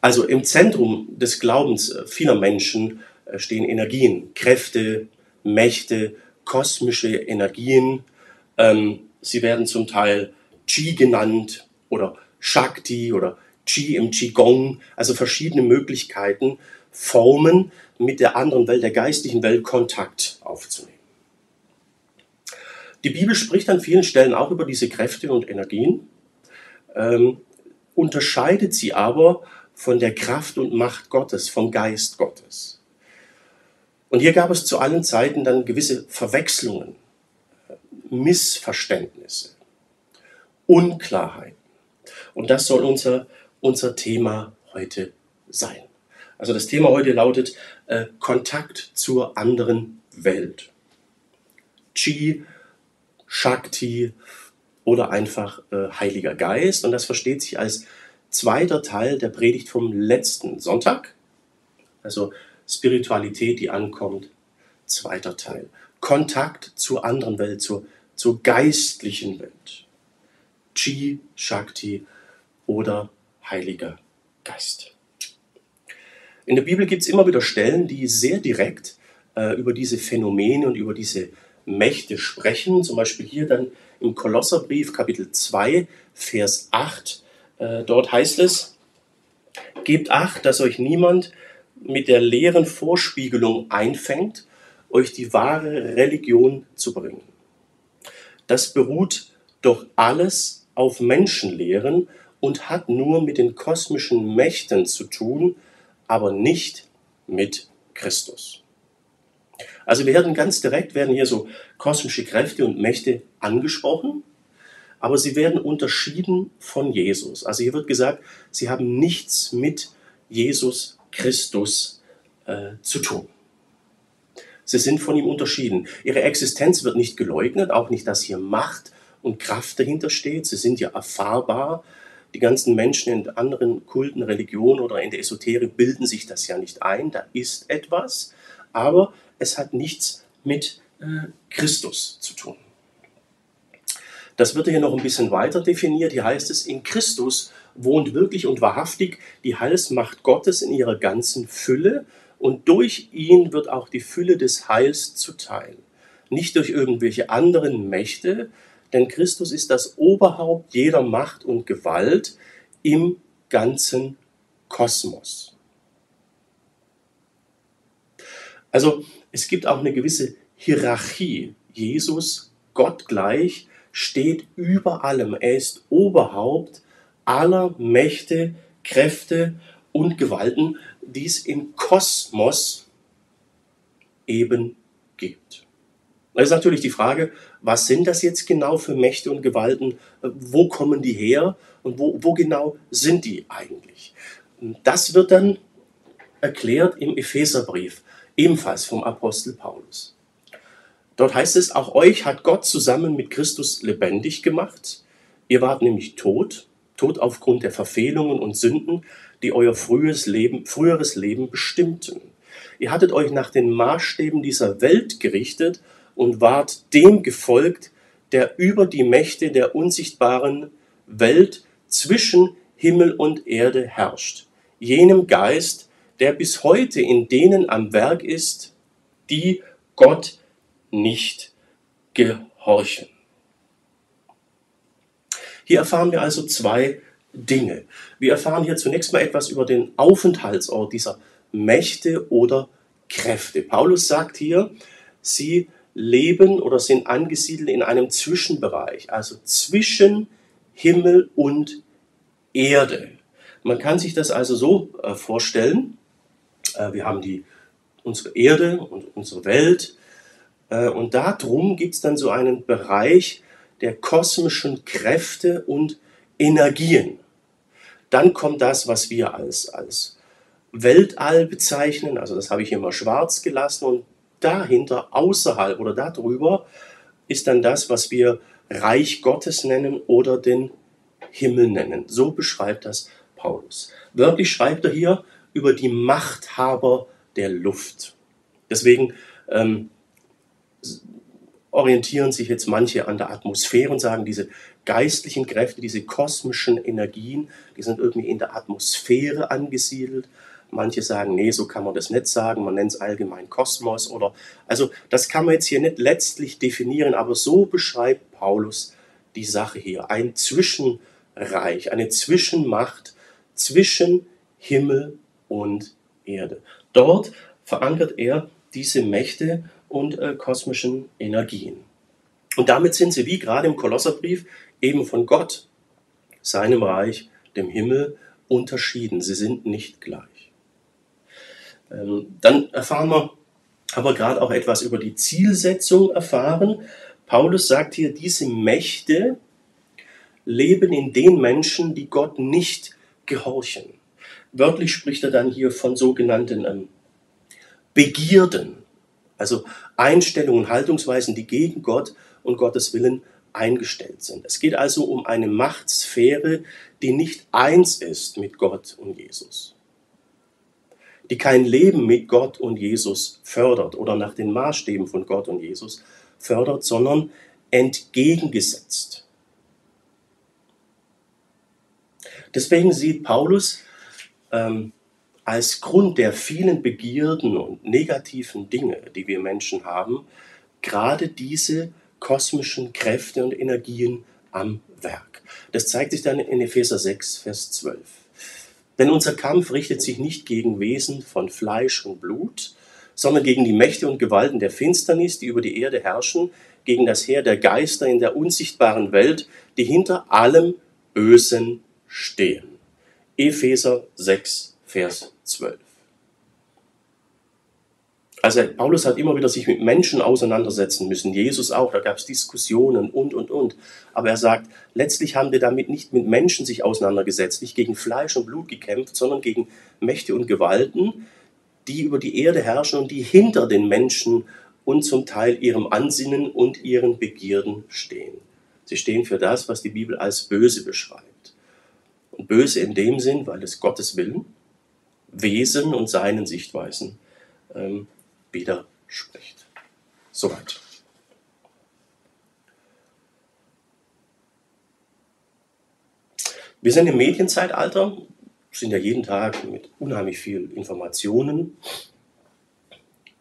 Also im Zentrum des Glaubens vieler Menschen stehen Energien, Kräfte, Mächte, kosmische Energien. Ähm, sie werden zum Teil Qi genannt oder Shakti oder Qi im Qigong, also verschiedene Möglichkeiten, Formen mit der anderen Welt, der geistlichen Welt Kontakt aufzunehmen. Die Bibel spricht an vielen Stellen auch über diese Kräfte und Energien, ähm, unterscheidet sie aber von der Kraft und Macht Gottes, vom Geist Gottes. Und hier gab es zu allen Zeiten dann gewisse Verwechslungen, Missverständnisse, Unklarheiten. Und das soll unser, unser Thema heute sein. Also das Thema heute lautet äh, Kontakt zur anderen Welt. Chi, Shakti oder einfach äh, Heiliger Geist. Und das versteht sich als zweiter Teil der Predigt vom letzten Sonntag. Also Spiritualität, die ankommt. Zweiter Teil. Kontakt zur anderen Welt, zur, zur geistlichen Welt. Chi, Shakti oder Heiliger Geist. In der Bibel gibt es immer wieder Stellen, die sehr direkt äh, über diese Phänomene und über diese Mächte sprechen. Zum Beispiel hier dann im Kolosserbrief Kapitel 2, Vers 8. Äh, dort heißt es, Gebt acht, dass euch niemand mit der leeren Vorspiegelung einfängt, euch die wahre Religion zu bringen. Das beruht doch alles auf Menschenlehren und hat nur mit den kosmischen Mächten zu tun, aber nicht mit Christus. Also wir werden ganz direkt, werden hier so kosmische Kräfte und Mächte angesprochen, aber sie werden unterschieden von Jesus. Also hier wird gesagt, sie haben nichts mit Jesus Christus äh, zu tun. Sie sind von ihm unterschieden. Ihre Existenz wird nicht geleugnet, auch nicht, dass hier Macht und Kraft dahinter steht. Sie sind ja erfahrbar. Die ganzen Menschen in anderen Kulten, Religionen oder in der Esoterik bilden sich das ja nicht ein. Da ist etwas, aber es hat nichts mit äh, Christus zu tun. Das wird hier noch ein bisschen weiter definiert. Hier heißt es, in Christus wohnt wirklich und wahrhaftig die Heilsmacht Gottes in ihrer ganzen Fülle und durch ihn wird auch die Fülle des Heils zuteil. Nicht durch irgendwelche anderen Mächte, denn Christus ist das Oberhaupt jeder Macht und Gewalt im ganzen Kosmos. Also es gibt auch eine gewisse Hierarchie. Jesus, Gott gleich, steht über allem. Er ist Oberhaupt aller Mächte, Kräfte und Gewalten, die es im Kosmos eben gibt. Da ist natürlich die Frage, was sind das jetzt genau für Mächte und Gewalten? Wo kommen die her und wo, wo genau sind die eigentlich? Das wird dann erklärt im Epheserbrief, ebenfalls vom Apostel Paulus. Dort heißt es, auch euch hat Gott zusammen mit Christus lebendig gemacht. Ihr wart nämlich tot, tot aufgrund der Verfehlungen und Sünden, die euer frühes Leben, früheres Leben bestimmten. Ihr hattet euch nach den Maßstäben dieser Welt gerichtet und wart dem gefolgt, der über die Mächte der unsichtbaren Welt zwischen Himmel und Erde herrscht, jenem Geist, der bis heute in denen am Werk ist, die Gott nicht gehorchen. Hier erfahren wir also zwei Dinge. Wir erfahren hier zunächst mal etwas über den Aufenthaltsort dieser Mächte oder Kräfte. Paulus sagt hier, sie leben oder sind angesiedelt in einem Zwischenbereich, also zwischen Himmel und Erde. Man kann sich das also so äh, vorstellen, äh, wir haben die, unsere Erde und unsere Welt, äh, und darum gibt es dann so einen Bereich der kosmischen Kräfte und Energien. Dann kommt das, was wir als, als Weltall bezeichnen, also das habe ich hier mal schwarz gelassen und dahinter, außerhalb oder darüber ist dann das, was wir Reich Gottes nennen oder den Himmel nennen. So beschreibt das Paulus. Wörtlich schreibt er hier über die Machthaber der Luft. Deswegen ähm, orientieren sich jetzt manche an der Atmosphäre und sagen, diese geistlichen Kräfte, diese kosmischen Energien, die sind irgendwie in der Atmosphäre angesiedelt. Manche sagen, nee, so kann man das nicht sagen, man nennt es allgemein Kosmos oder, also das kann man jetzt hier nicht letztlich definieren, aber so beschreibt Paulus die Sache hier. Ein Zwischenreich, eine Zwischenmacht zwischen Himmel und Erde. Dort verankert er diese Mächte und äh, kosmischen Energien. Und damit sind sie, wie gerade im Kolosserbrief, eben von Gott, seinem Reich, dem Himmel, unterschieden. Sie sind nicht gleich. Ähm, dann erfahren wir aber gerade auch etwas über die Zielsetzung erfahren. Paulus sagt hier, diese Mächte leben in den Menschen, die Gott nicht gehorchen. Wörtlich spricht er dann hier von sogenannten ähm, Begierden, also Einstellungen, Haltungsweisen, die gegen Gott und Gottes Willen eingestellt sind. Es geht also um eine Machtsphäre, die nicht eins ist mit Gott und Jesus, die kein Leben mit Gott und Jesus fördert oder nach den Maßstäben von Gott und Jesus fördert, sondern entgegengesetzt. Deswegen sieht Paulus ähm, als Grund der vielen Begierden und negativen Dinge, die wir Menschen haben, gerade diese kosmischen Kräfte und Energien am Werk. Das zeigt sich dann in Epheser 6, Vers 12. Denn unser Kampf richtet sich nicht gegen Wesen von Fleisch und Blut, sondern gegen die Mächte und Gewalten der Finsternis, die über die Erde herrschen, gegen das Heer der Geister in der unsichtbaren Welt, die hinter allem Bösen stehen. Epheser 6, Vers 12. Also Paulus hat immer wieder sich mit Menschen auseinandersetzen müssen, Jesus auch, da gab es Diskussionen und, und, und. Aber er sagt, letztlich haben wir damit nicht mit Menschen sich auseinandergesetzt, nicht gegen Fleisch und Blut gekämpft, sondern gegen Mächte und Gewalten, die über die Erde herrschen und die hinter den Menschen und zum Teil ihrem Ansinnen und ihren Begierden stehen. Sie stehen für das, was die Bibel als böse beschreibt. Und böse in dem Sinn, weil es Gottes Willen, Wesen und seinen Sichtweisen ähm, widerspricht. Soweit. Wir sind im Medienzeitalter, sind ja jeden Tag mit unheimlich viel Informationen,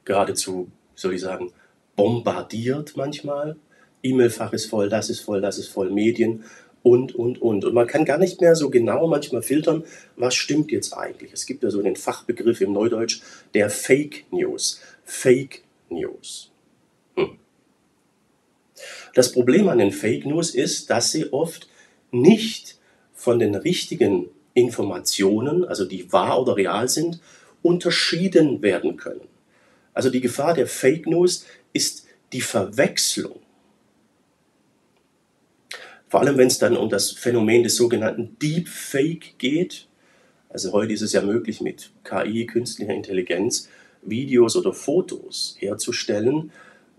geradezu, soll ich sagen, bombardiert manchmal. E-Mail-Fach ist voll, das ist voll, das ist voll, Medien und, und, und. Und man kann gar nicht mehr so genau manchmal filtern, was stimmt jetzt eigentlich. Es gibt ja so den Fachbegriff im Neudeutsch der Fake News. Fake News. Hm. Das Problem an den Fake News ist, dass sie oft nicht von den richtigen Informationen, also die wahr oder real sind, unterschieden werden können. Also die Gefahr der Fake News ist die Verwechslung. Vor allem, wenn es dann um das Phänomen des sogenannten Deepfake geht. Also heute ist es ja möglich, mit KI, künstlicher Intelligenz, Videos oder Fotos herzustellen,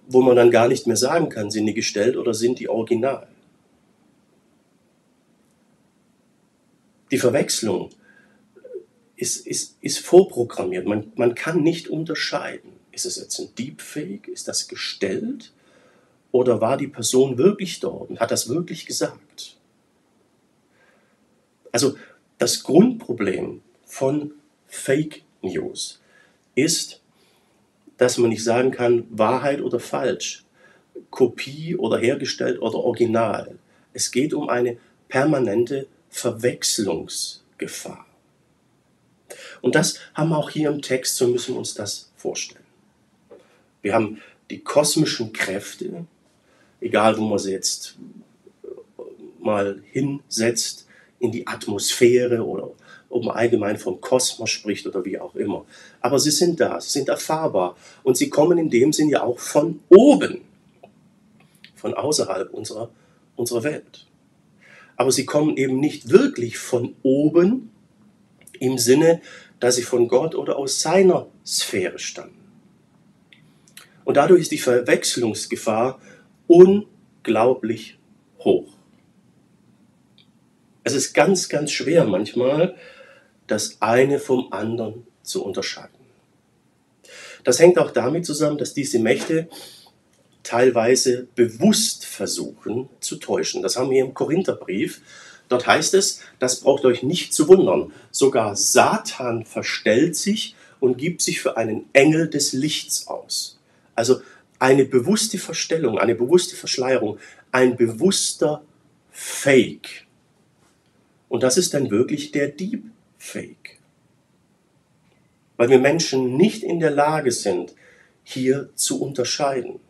wo man dann gar nicht mehr sagen kann, sind die gestellt oder sind die original. Die Verwechslung ist, ist, ist vorprogrammiert. Man, man kann nicht unterscheiden. Ist es jetzt ein Deepfake? Ist das gestellt? Oder war die Person wirklich dort und hat das wirklich gesagt? Also das Grundproblem von Fake News ist, dass man nicht sagen kann, Wahrheit oder falsch, Kopie oder hergestellt oder original. Es geht um eine permanente Verwechslungsgefahr. Und das haben wir auch hier im Text, so müssen wir uns das vorstellen. Wir haben die kosmischen Kräfte, egal wo man sie jetzt mal hinsetzt, in die Atmosphäre oder ob man allgemein vom Kosmos spricht oder wie auch immer. Aber sie sind da, sie sind erfahrbar und sie kommen in dem Sinn ja auch von oben, von außerhalb unserer, unserer Welt. Aber sie kommen eben nicht wirklich von oben im Sinne, dass sie von Gott oder aus seiner Sphäre stammen. Und dadurch ist die Verwechslungsgefahr unglaublich hoch. Es ist ganz, ganz schwer manchmal, das eine vom anderen zu unterscheiden. Das hängt auch damit zusammen, dass diese Mächte teilweise bewusst versuchen zu täuschen. Das haben wir im Korintherbrief. Dort heißt es, das braucht euch nicht zu wundern. Sogar Satan verstellt sich und gibt sich für einen Engel des Lichts aus. Also eine bewusste Verstellung, eine bewusste Verschleierung, ein bewusster Fake. Und das ist dann wirklich der Deepfake. Weil wir Menschen nicht in der Lage sind, hier zu unterscheiden.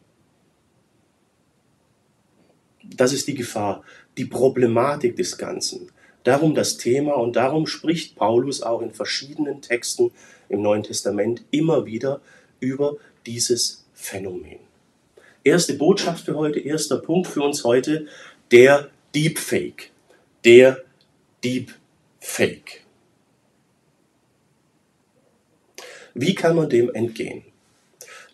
Das ist die Gefahr, die Problematik des Ganzen. Darum das Thema und darum spricht Paulus auch in verschiedenen Texten im Neuen Testament immer wieder über dieses Phänomen. Erste Botschaft für heute, erster Punkt für uns heute, der Deepfake. Der Deepfake. Wie kann man dem entgehen?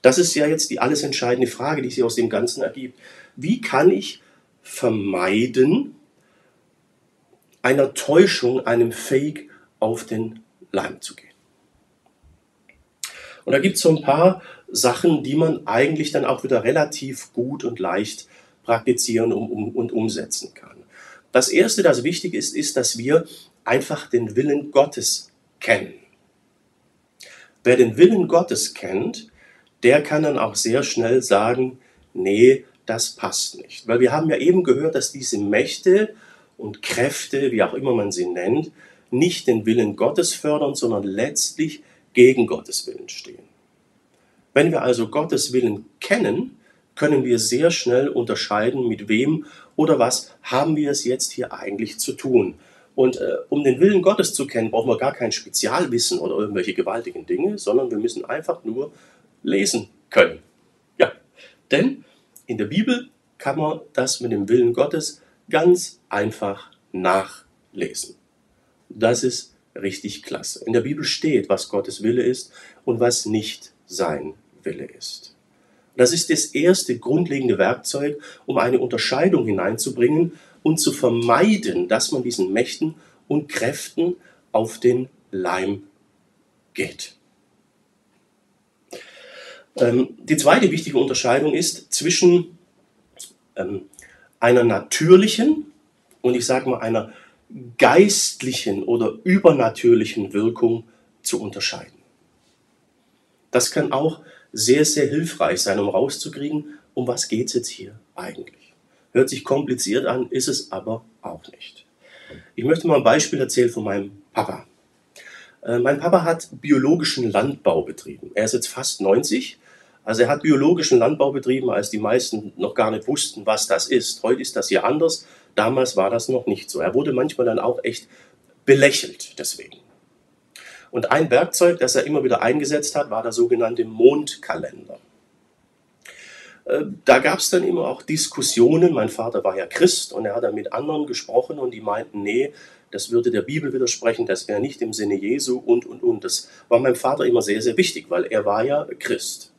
Das ist ja jetzt die alles entscheidende Frage, die sich aus dem Ganzen ergibt. Wie kann ich vermeiden, einer Täuschung, einem Fake auf den Leim zu gehen? Und da gibt es so ein paar Sachen, die man eigentlich dann auch wieder relativ gut und leicht praktizieren und, um, umsetzen kann. Das Erste, das wichtig ist, ist, dass wir einfach den Willen Gottes kennen. Wer den Willen Gottes kennt, der kann dann auch sehr schnell sagen, nee, das passt nicht. Weil wir haben ja eben gehört, dass diese Mächte und Kräfte, wie auch immer man sie nennt, nicht den Willen Gottes fördern, sondern letztlich gegen Gottes Willen stehen. Wenn wir also Gottes Willen kennen, können wir sehr schnell unterscheiden, mit wem oder was haben wir es jetzt hier eigentlich zu tun. Und äh, um den Willen Gottes zu kennen, brauchen wir gar kein Spezialwissen oder irgendwelche gewaltigen Dinge, sondern wir müssen einfach nur lesen können. Ja, denn in der Bibel kann man das mit dem Willen Gottes ganz einfach nachlesen. Das ist richtig klasse. In der Bibel steht, was Gottes Wille ist und was nicht sein Wille ist. Das ist das erste grundlegende Werkzeug, um eine Unterscheidung hineinzubringen und zu vermeiden, dass man diesen Mächten und Kräften auf den Leim geht. Ähm, die zweite wichtige Unterscheidung ist zwischen ähm, einer natürlichen und ich sage mal einer geistlichen oder übernatürlichen Wirkung zu unterscheiden. Das kann auch sehr, sehr hilfreich sein, um rauszukriegen, um was geht es jetzt hier eigentlich. Hört sich kompliziert an, ist es aber auch nicht. Ich möchte mal ein Beispiel erzählen von meinem Papa. Äh, mein Papa hat biologischen Landbau betrieben. Er ist jetzt fast 90. Also er hat biologischen Landbau betrieben, als die meisten noch gar nicht wussten, was das ist. Heute ist das hier anders. Damals war das noch nicht so. Er wurde manchmal dann auch echt belächelt deswegen. Und ein Werkzeug, das er immer wieder eingesetzt hat, war der sogenannte Mondkalender. Äh, da gab es dann immer auch Diskussionen. Mein Vater war ja Christ und er hat dann mit anderen gesprochen und die meinten, nee, das würde der Bibel widersprechen, das wäre nicht im Sinne Jesu und, und, und. Das war meinem Vater immer sehr, sehr wichtig, weil er war ja Christ.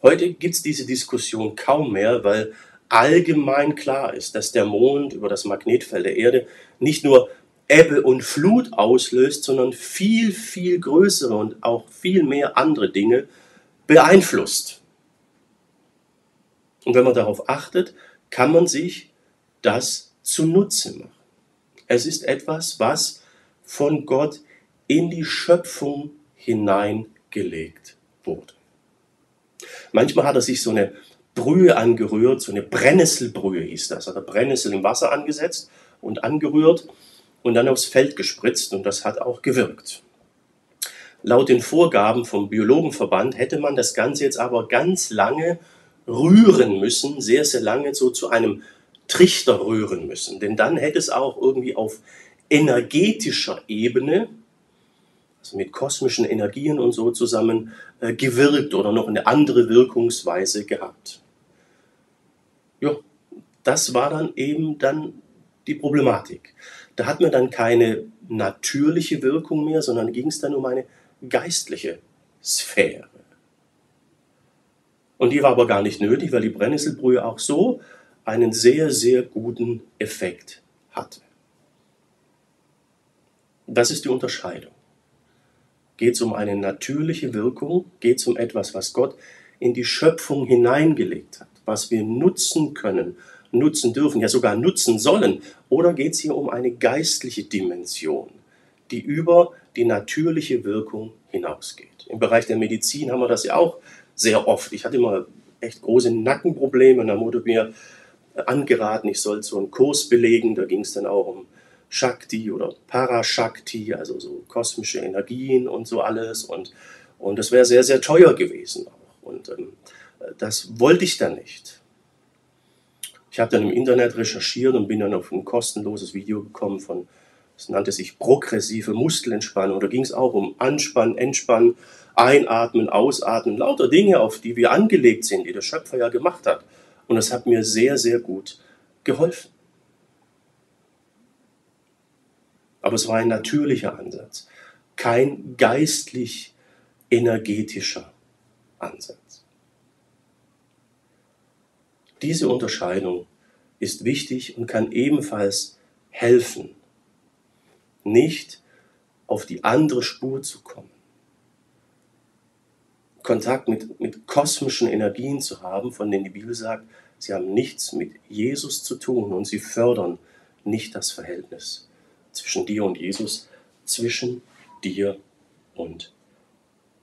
Heute gibt es diese Diskussion kaum mehr, weil allgemein klar ist, dass der Mond über das Magnetfeld der Erde nicht nur Ebbe und Flut auslöst, sondern viel, viel größere und auch viel mehr andere Dinge beeinflusst. Und wenn man darauf achtet, kann man sich das zunutze machen. Es ist etwas, was von Gott in die Schöpfung hineingelegt wurde. Manchmal hat er sich so eine Brühe angerührt, so eine Brennnesselbrühe hieß das. Hat er Brennnessel im Wasser angesetzt und angerührt und dann aufs Feld gespritzt und das hat auch gewirkt. Laut den Vorgaben vom Biologenverband hätte man das Ganze jetzt aber ganz lange rühren müssen, sehr, sehr lange so zu einem Trichter rühren müssen. Denn dann hätte es auch irgendwie auf energetischer Ebene, also mit kosmischen Energien und so zusammen, äh, gewirkt oder noch eine andere Wirkungsweise gehabt. Ja, das war dann eben dann die Problematik. Da hat man dann keine natürliche Wirkung mehr, sondern ging es dann um eine geistliche Sphäre. Und die war aber gar nicht nötig, weil die Brennnesselbrühe auch so einen sehr, sehr guten Effekt hatte. Das ist die Unterscheidung. Geht es um eine natürliche Wirkung? Geht es um etwas, was Gott in die Schöpfung hineingelegt hat? was wir nutzen können, nutzen dürfen, ja sogar nutzen sollen? Oder geht es hier um eine geistliche Dimension, die über die natürliche Wirkung hinausgeht? Im Bereich der Medizin haben wir das ja auch sehr oft. Ich hatte immer echt große Nackenprobleme und da wurde mir angeraten, ich soll so einen Kurs belegen. Da ging es dann auch um Shakti oder Parashakti, also so kosmische Energien und so alles. Und, und das wäre sehr, sehr teuer gewesen. Und ähm, das wollte ich dann nicht. Ich habe dann im Internet recherchiert und bin dann auf ein kostenloses Video gekommen von, es nannte sich progressive Muskelentspannung. Da ging es auch um Anspannen, Entspannen, Einatmen, Ausatmen, lauter Dinge, auf die wir angelegt sind, die der Schöpfer ja gemacht hat. Und das hat mir sehr, sehr gut geholfen. Aber es war ein natürlicher Ansatz, kein geistlich energetischer Ansatz. Diese Unterscheidung ist wichtig und kann ebenfalls helfen, nicht auf die andere Spur zu kommen. Kontakt mit, mit kosmischen Energien zu haben, von denen die Bibel sagt, sie haben nichts mit Jesus zu tun und sie fördern nicht das Verhältnis zwischen dir und Jesus, zwischen dir und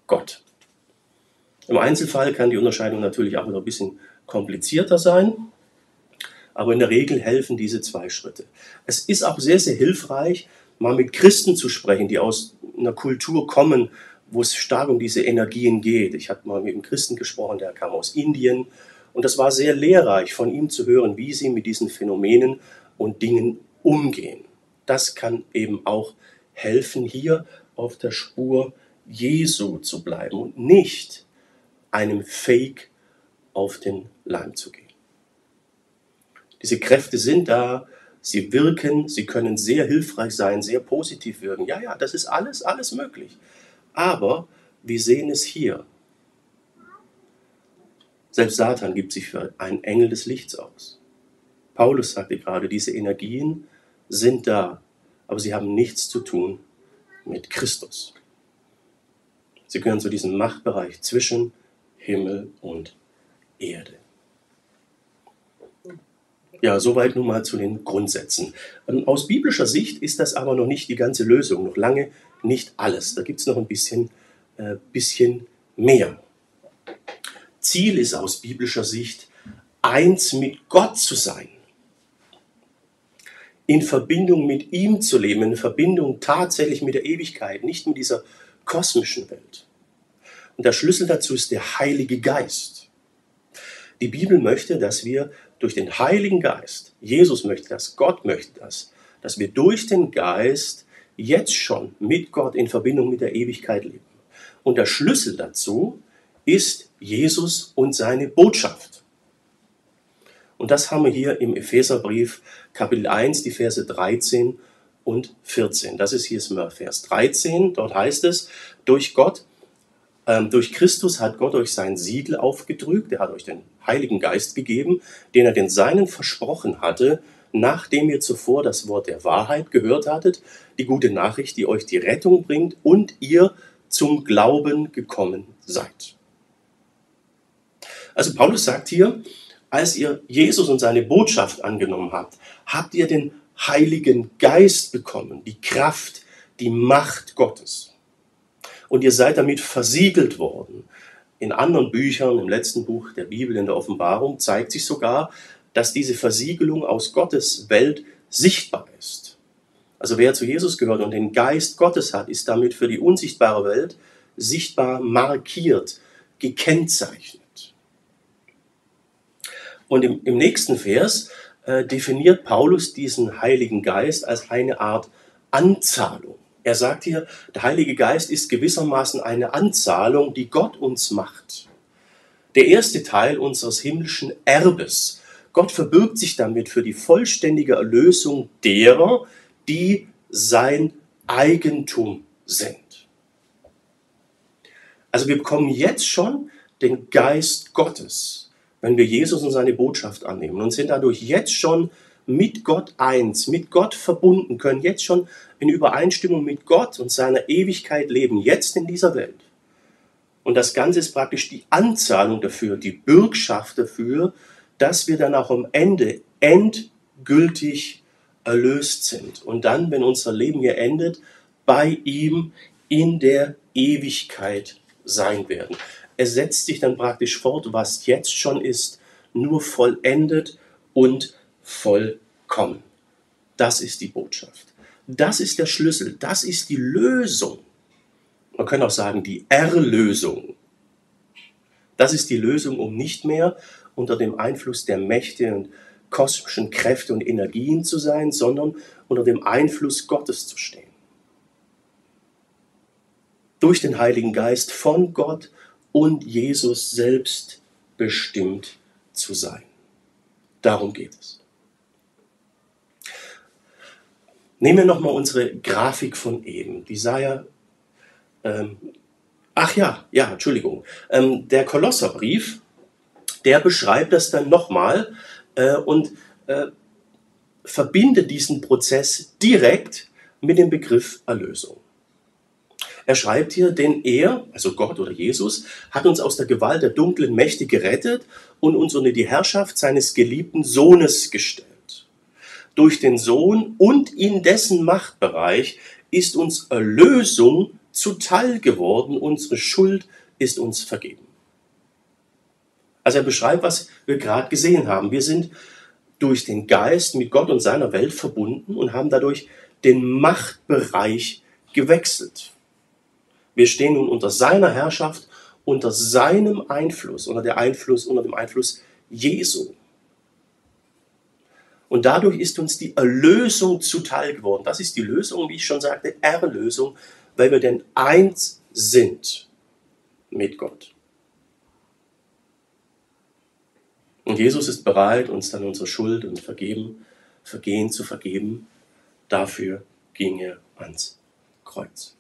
Gott. Im Einzelfall kann die Unterscheidung natürlich auch wieder ein bisschen komplizierter sein, aber in der Regel helfen diese zwei Schritte. Es ist auch sehr, sehr hilfreich, mal mit Christen zu sprechen, die aus einer Kultur kommen, wo es stark um diese Energien geht. Ich habe mal mit einem Christen gesprochen, der kam aus Indien und das war sehr lehrreich von ihm zu hören, wie sie mit diesen Phänomenen und Dingen umgehen. Das kann eben auch helfen, hier auf der Spur Jesu zu bleiben und nicht einem Fake auf den Leim zu gehen. Diese Kräfte sind da, sie wirken, sie können sehr hilfreich sein, sehr positiv wirken. Ja, ja, das ist alles, alles möglich. Aber wir sehen es hier. Selbst Satan gibt sich für einen Engel des Lichts aus. Paulus sagte gerade, diese Energien sind da, aber sie haben nichts zu tun mit Christus. Sie gehören zu diesem Machtbereich zwischen Himmel und Erde. Ja, soweit nun mal zu den Grundsätzen. Ähm, aus biblischer Sicht ist das aber noch nicht die ganze Lösung, noch lange nicht alles. Da gibt es noch ein bisschen, äh, bisschen mehr. Ziel ist aus biblischer Sicht, eins mit Gott zu sein. In Verbindung mit ihm zu leben, in Verbindung tatsächlich mit der Ewigkeit, nicht mit dieser kosmischen Welt. Und der Schlüssel dazu ist der Heilige Geist. Die Bibel möchte, dass wir durch den Heiligen Geist, Jesus möchte das, Gott möchte das, dass wir durch den Geist jetzt schon mit Gott in Verbindung mit der Ewigkeit leben. Und der Schlüssel dazu ist Jesus und seine Botschaft. Und das haben wir hier im Epheserbrief Kapitel 1, die Verse 13 und 14. Das ist hier Vers 13. Dort heißt es, durch Gott, ähm, durch Christus hat Gott euch sein Siegel aufgedrückt. Er hat euch den Heiligen Geist gegeben, den er den Seinen versprochen hatte, nachdem ihr zuvor das Wort der Wahrheit gehört hattet, die gute Nachricht, die euch die Rettung bringt und ihr zum Glauben gekommen seid. Also Paulus sagt hier, als ihr Jesus und seine Botschaft angenommen habt, habt ihr den Heiligen Geist bekommen, die Kraft, die Macht Gottes. Und ihr seid damit versiegelt worden. In anderen Büchern, im letzten Buch der Bibel, in der Offenbarung, zeigt sich sogar, dass diese Versiegelung aus Gottes Welt sichtbar ist. Also wer zu Jesus gehört und den Geist Gottes hat, ist damit für die unsichtbare Welt sichtbar markiert, gekennzeichnet. Und im, im nächsten Vers äh, definiert Paulus diesen Heiligen Geist als eine Art Anzahlung. Er sagt hier, der Heilige Geist ist gewissermaßen eine Anzahlung, die Gott uns macht. Der erste Teil unseres himmlischen Erbes, Gott verbirgt sich damit für die vollständige Erlösung derer, die sein Eigentum sind. Also wir bekommen jetzt schon den Geist Gottes, wenn wir Jesus und seine Botschaft annehmen und sind dadurch jetzt schon mit Gott eins, mit Gott verbunden, können jetzt schon in Übereinstimmung mit Gott und seiner Ewigkeit leben, jetzt in dieser Welt. Und das Ganze ist praktisch die Anzahlung dafür, die Bürgschaft dafür, dass wir dann auch am Ende endgültig erlöst sind. Und dann, wenn unser Leben hier endet, bei ihm in der Ewigkeit sein werden. Es setzt sich dann praktisch fort, was jetzt schon ist, nur vollendet und vollkommen. Das ist die Botschaft. Das ist der Schlüssel. Das ist die Lösung. Man kann auch sagen, die Erlösung. Das ist die Lösung, um nicht mehr unter dem Einfluss der Mächte und kosmischen Kräfte und Energien zu sein, sondern unter dem Einfluss Gottes zu stehen. Durch den Heiligen Geist von Gott und Jesus selbst bestimmt zu sein. Darum geht es. Nehmen wir nochmal unsere Grafik von eben. Die sah ja ähm, ach ja, ja, Entschuldigung. Ähm, der Kolosserbrief, der beschreibt das dann nochmal äh, und äh, verbindet diesen Prozess direkt mit dem Begriff Erlösung. Er schreibt hier, denn er, also Gott oder Jesus, hat uns aus der Gewalt der dunklen Mächte gerettet und uns unter die Herrschaft seines geliebten Sohnes gestellt. Durch den Sohn und in dessen Machtbereich ist uns Erlösung zuteil geworden, unsere Schuld ist uns vergeben. Also er beschreibt, was wir gerade gesehen haben. Wir sind durch den Geist mit Gott und seiner Welt verbunden und haben dadurch den Machtbereich gewechselt. Wir stehen nun unter seiner Herrschaft, unter seinem Einfluss, unter, der Einfluss, unter dem Einfluss Jesu. Und dadurch ist uns die Erlösung zuteil geworden. Das ist die Lösung, wie ich schon sagte, Erlösung, weil wir denn eins sind mit Gott. Und Jesus ist bereit, uns dann unsere Schuld und Vergeben, Vergehen zu vergeben. Dafür ging er ans Kreuz.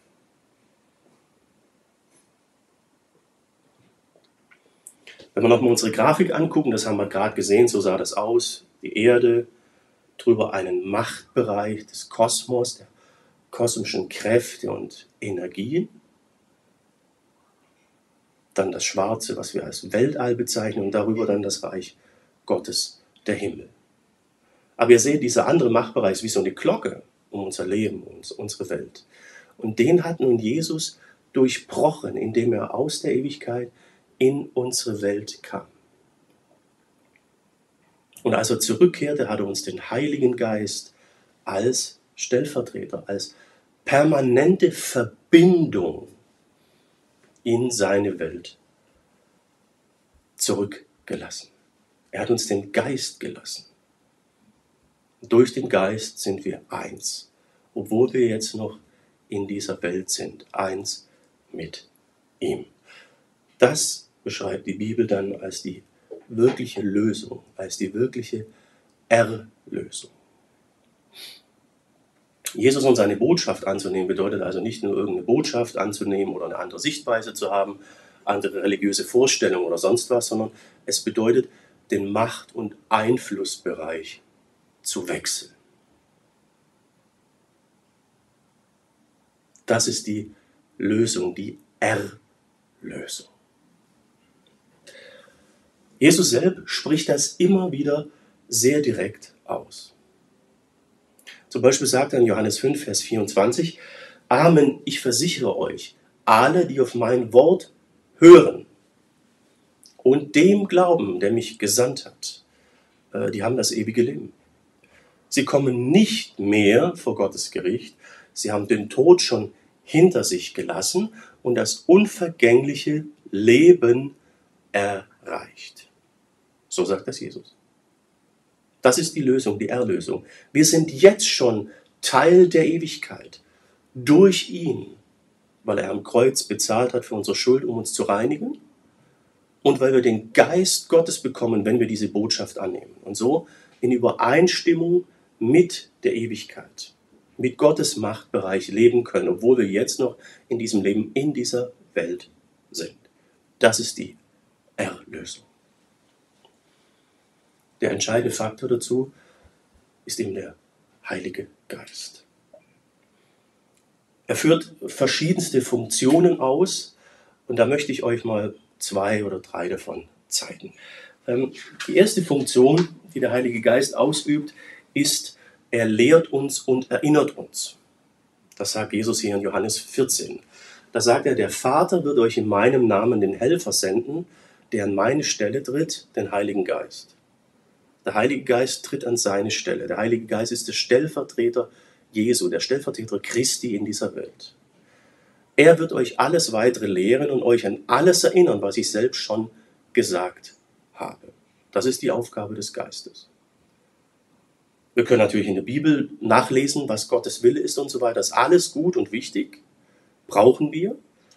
Wenn wir nochmal unsere Grafik angucken, das haben wir gerade gesehen, so sah das aus. Die Erde, drüber einen Machtbereich des Kosmos, der kosmischen Kräfte und Energien. Dann das Schwarze, was wir als Weltall bezeichnen, und darüber dann das Reich Gottes, der Himmel. Aber ihr seht, dieser andere Machtbereich ist wie so eine Glocke um unser Leben, um unsere Welt. Und den hat nun Jesus durchbrochen, indem er aus der Ewigkeit in unsere Welt kam. Und als er zurückkehrte, hat er uns den Heiligen Geist als Stellvertreter, als permanente Verbindung in seine Welt zurückgelassen. Er hat uns den Geist gelassen. Durch den Geist sind wir eins, obwohl wir jetzt noch in dieser Welt sind, eins mit ihm. Das beschreibt die Bibel dann als die wirkliche Lösung, als die wirkliche Erlösung. Jesus und seine Botschaft anzunehmen bedeutet also nicht nur irgendeine Botschaft anzunehmen oder eine andere Sichtweise zu haben, andere religiöse Vorstellungen oder sonst was, sondern es bedeutet, den Macht- und Einflussbereich zu wechseln. Das ist die Lösung, die Erlösung. Jesus selbst spricht das immer wieder sehr direkt aus. Zum Beispiel sagt er in Johannes 5, Vers 24, Amen, ich versichere euch, alle, die auf mein Wort hören und dem glauben, der mich gesandt hat, äh, die haben das ewige Leben. Sie kommen nicht mehr vor Gottes Gericht, sie haben den Tod schon hinter sich gelassen und das unvergängliche Leben erreicht. So sagt das Jesus. Das ist die Lösung, die Erlösung. Wir sind jetzt schon Teil der Ewigkeit durch ihn, weil er am Kreuz bezahlt hat für unsere Schuld, um uns zu reinigen und weil wir den Geist Gottes bekommen, wenn wir diese Botschaft annehmen. Und so in Übereinstimmung mit der Ewigkeit, mit Gottes Machtbereich leben können, obwohl wir jetzt noch in diesem Leben, in dieser Welt sind. Das ist die Erlösung. Der entscheidende Faktor dazu ist eben der Heilige Geist. Er führt verschiedenste Funktionen aus, Und da möchte ich euch mal zwei oder drei davon zeigen. Ähm, die erste Funktion, die der Heilige Geist ausübt, ist, er lehrt uns und erinnert uns. Das sagt Jesus hier in Johannes 14. Da sagt er, der Vater wird euch in meinem Namen den Helfer senden, der an meine Stelle tritt, den Heiligen Geist. Der Heilige Geist tritt an seine Stelle. Der Heilige Geist ist der Stellvertreter Jesu, der Stellvertreter Christi in dieser Welt. Er wird euch alles weitere lehren und euch an alles erinnern, was ich selbst schon gesagt habe. Das ist die Aufgabe des Geistes. Wir können natürlich in der Bibel nachlesen, was Gottes Wille ist und so weiter. Das ist alles gut und wichtig, brauchen wir.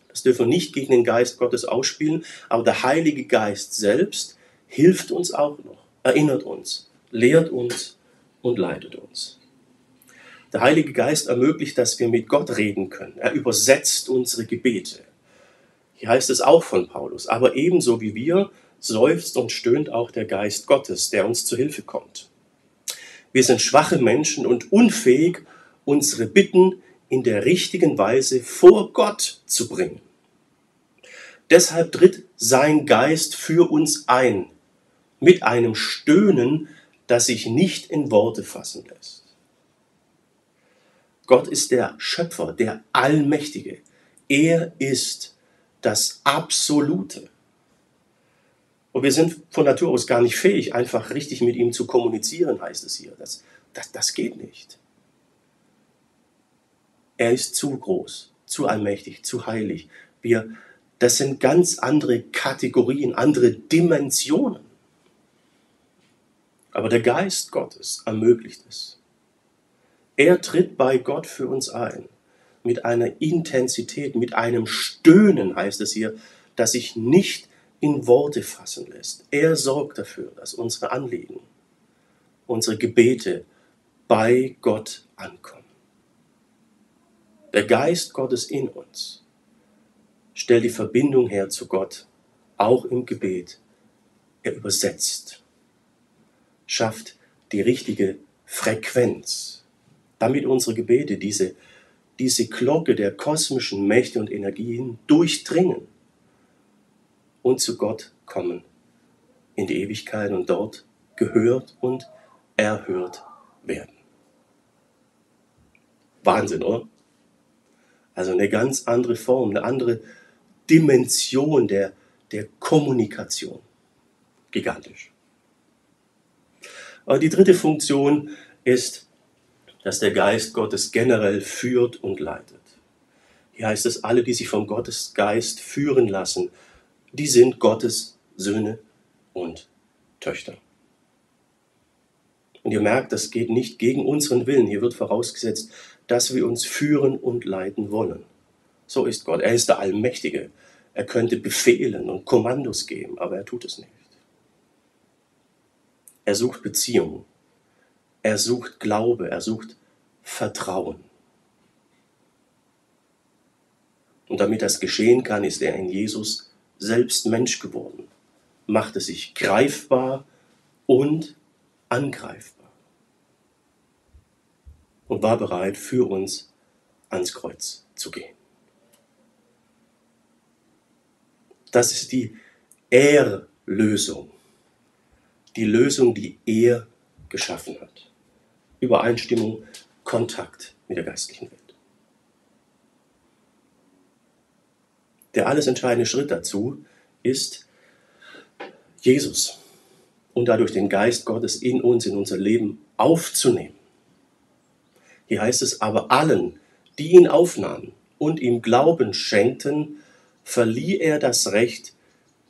Das dürfen wir nicht gegen den Geist Gottes ausspielen, aber der Heilige Geist selbst hilft uns auch noch, erinnert uns, lehrt uns und leitet uns. Der Heilige Geist ermöglicht, dass wir mit Gott reden können. Er übersetzt unsere Gebete. Hier heißt es auch von Paulus. Aber ebenso wie wir seufzt und stöhnt auch der Geist Gottes, der uns zu Hilfe kommt. Wir sind schwache Menschen und unfähig, unsere Bitten in der richtigen Weise vor Gott zu bringen. Deshalb tritt sein Geist für uns ein, mit einem Stöhnen, das sich nicht in Worte fassen lässt. Gott ist der Schöpfer, der Allmächtige. Er ist das Absolute. Und wir sind von Natur aus gar nicht fähig, einfach richtig mit ihm zu kommunizieren, heißt es hier. Das, das, das geht nicht. Er ist zu groß, zu allmächtig, zu heilig. Wir, das sind ganz andere Kategorien, andere Dimensionen. Aber der Geist Gottes ermöglicht es. Er tritt bei Gott für uns ein. Mit einer Intensität, mit einem Stöhnen heißt es hier, das sich nicht in Worte fassen lässt. Er sorgt dafür, dass unsere Anliegen, unsere Gebete bei Gott ankommen. Der Geist Gottes in uns stellt die Verbindung her zu Gott, auch im Gebet. Er übersetzt, schafft die richtige Frequenz, damit unsere Gebete diese, diese Glocke der kosmischen Mächte und Energien durchdringen und zu Gott kommen in die Ewigkeit und dort gehört und erhört werden. Wahnsinn, oder? Also eine ganz andere Form, eine andere Dimension der, der Kommunikation. Gigantisch. Aber die dritte Funktion ist, dass der Geist Gottes generell führt und leitet. Hier heißt es, alle, die sich vom Gottesgeist führen lassen, die sind Gottes Söhne und Töchter. Und ihr merkt, das geht nicht gegen unseren Willen. Hier wird vorausgesetzt, dass wir uns führen und leiten wollen. So ist Gott. Er ist der Allmächtige. Er könnte befehlen und Kommandos geben, aber er tut es nicht. Er sucht Beziehung. Er sucht Glaube. Er sucht Vertrauen. Und damit das geschehen kann, ist er in Jesus selbst Mensch geworden, machte sich greifbar und angreifbar und war bereit, für uns ans Kreuz zu gehen. Das ist die Erlösung, die Lösung, die er geschaffen hat. Übereinstimmung, Kontakt mit der geistlichen Welt. Der alles entscheidende Schritt dazu ist Jesus und dadurch den Geist Gottes in uns, in unser Leben aufzunehmen. Hier heißt es aber allen, die ihn aufnahmen und ihm Glauben schenkten, verlieh er das Recht,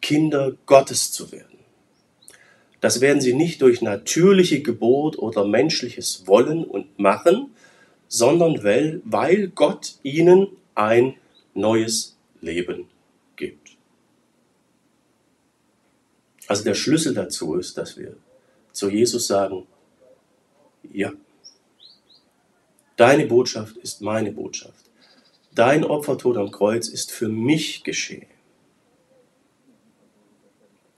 Kinder Gottes zu werden. Das werden sie nicht durch natürliche Geburt oder menschliches Wollen und Machen, sondern weil, weil Gott ihnen ein neues Leben gibt. Also der Schlüssel dazu ist, dass wir zu Jesus sagen, ja, deine Botschaft ist meine Botschaft. Dein Opfertod am Kreuz ist für mich geschehen.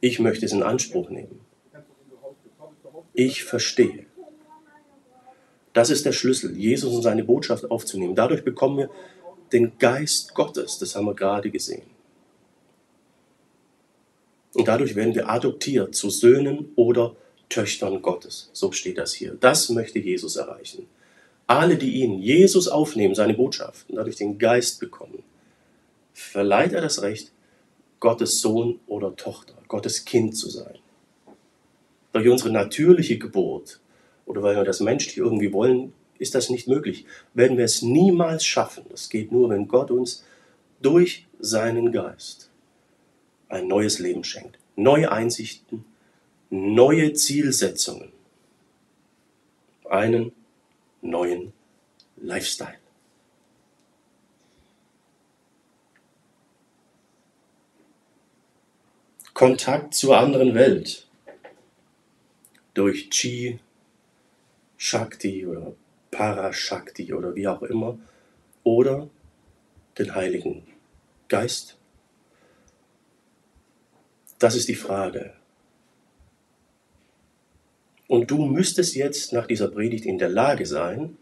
Ich möchte es in Anspruch nehmen. Ich verstehe. Das ist der Schlüssel, Jesus und seine Botschaft aufzunehmen. Dadurch bekommen wir den Geist Gottes, das haben wir gerade gesehen. Und dadurch werden wir adoptiert zu Söhnen oder Töchtern Gottes. So steht das hier. Das möchte Jesus erreichen. Alle, die ihn, Jesus aufnehmen, seine Botschaften, dadurch den Geist bekommen, verleiht er das Recht, Gottes Sohn oder Tochter, Gottes Kind zu sein. Durch unsere natürliche Geburt oder weil wir das menschlich irgendwie wollen, ist das nicht möglich. Werden wir es niemals schaffen. Das geht nur, wenn Gott uns durch seinen Geist ein neues Leben schenkt, neue Einsichten, neue Zielsetzungen, einen neuen Lifestyle. Kontakt zur anderen Welt durch Chi, Shakti oder Parashakti oder wie auch immer oder den Heiligen Geist? Das ist die Frage. Und du müsstest jetzt nach dieser Predigt in der Lage sein,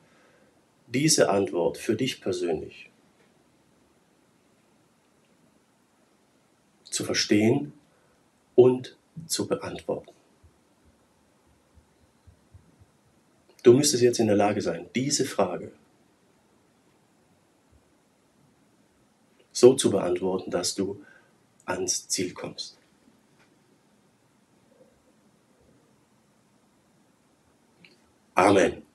diese Antwort für dich persönlich zu verstehen und zu beantworten. Du müsstest jetzt in der Lage sein, diese Frage so zu beantworten, dass du ans Ziel kommst. Amen.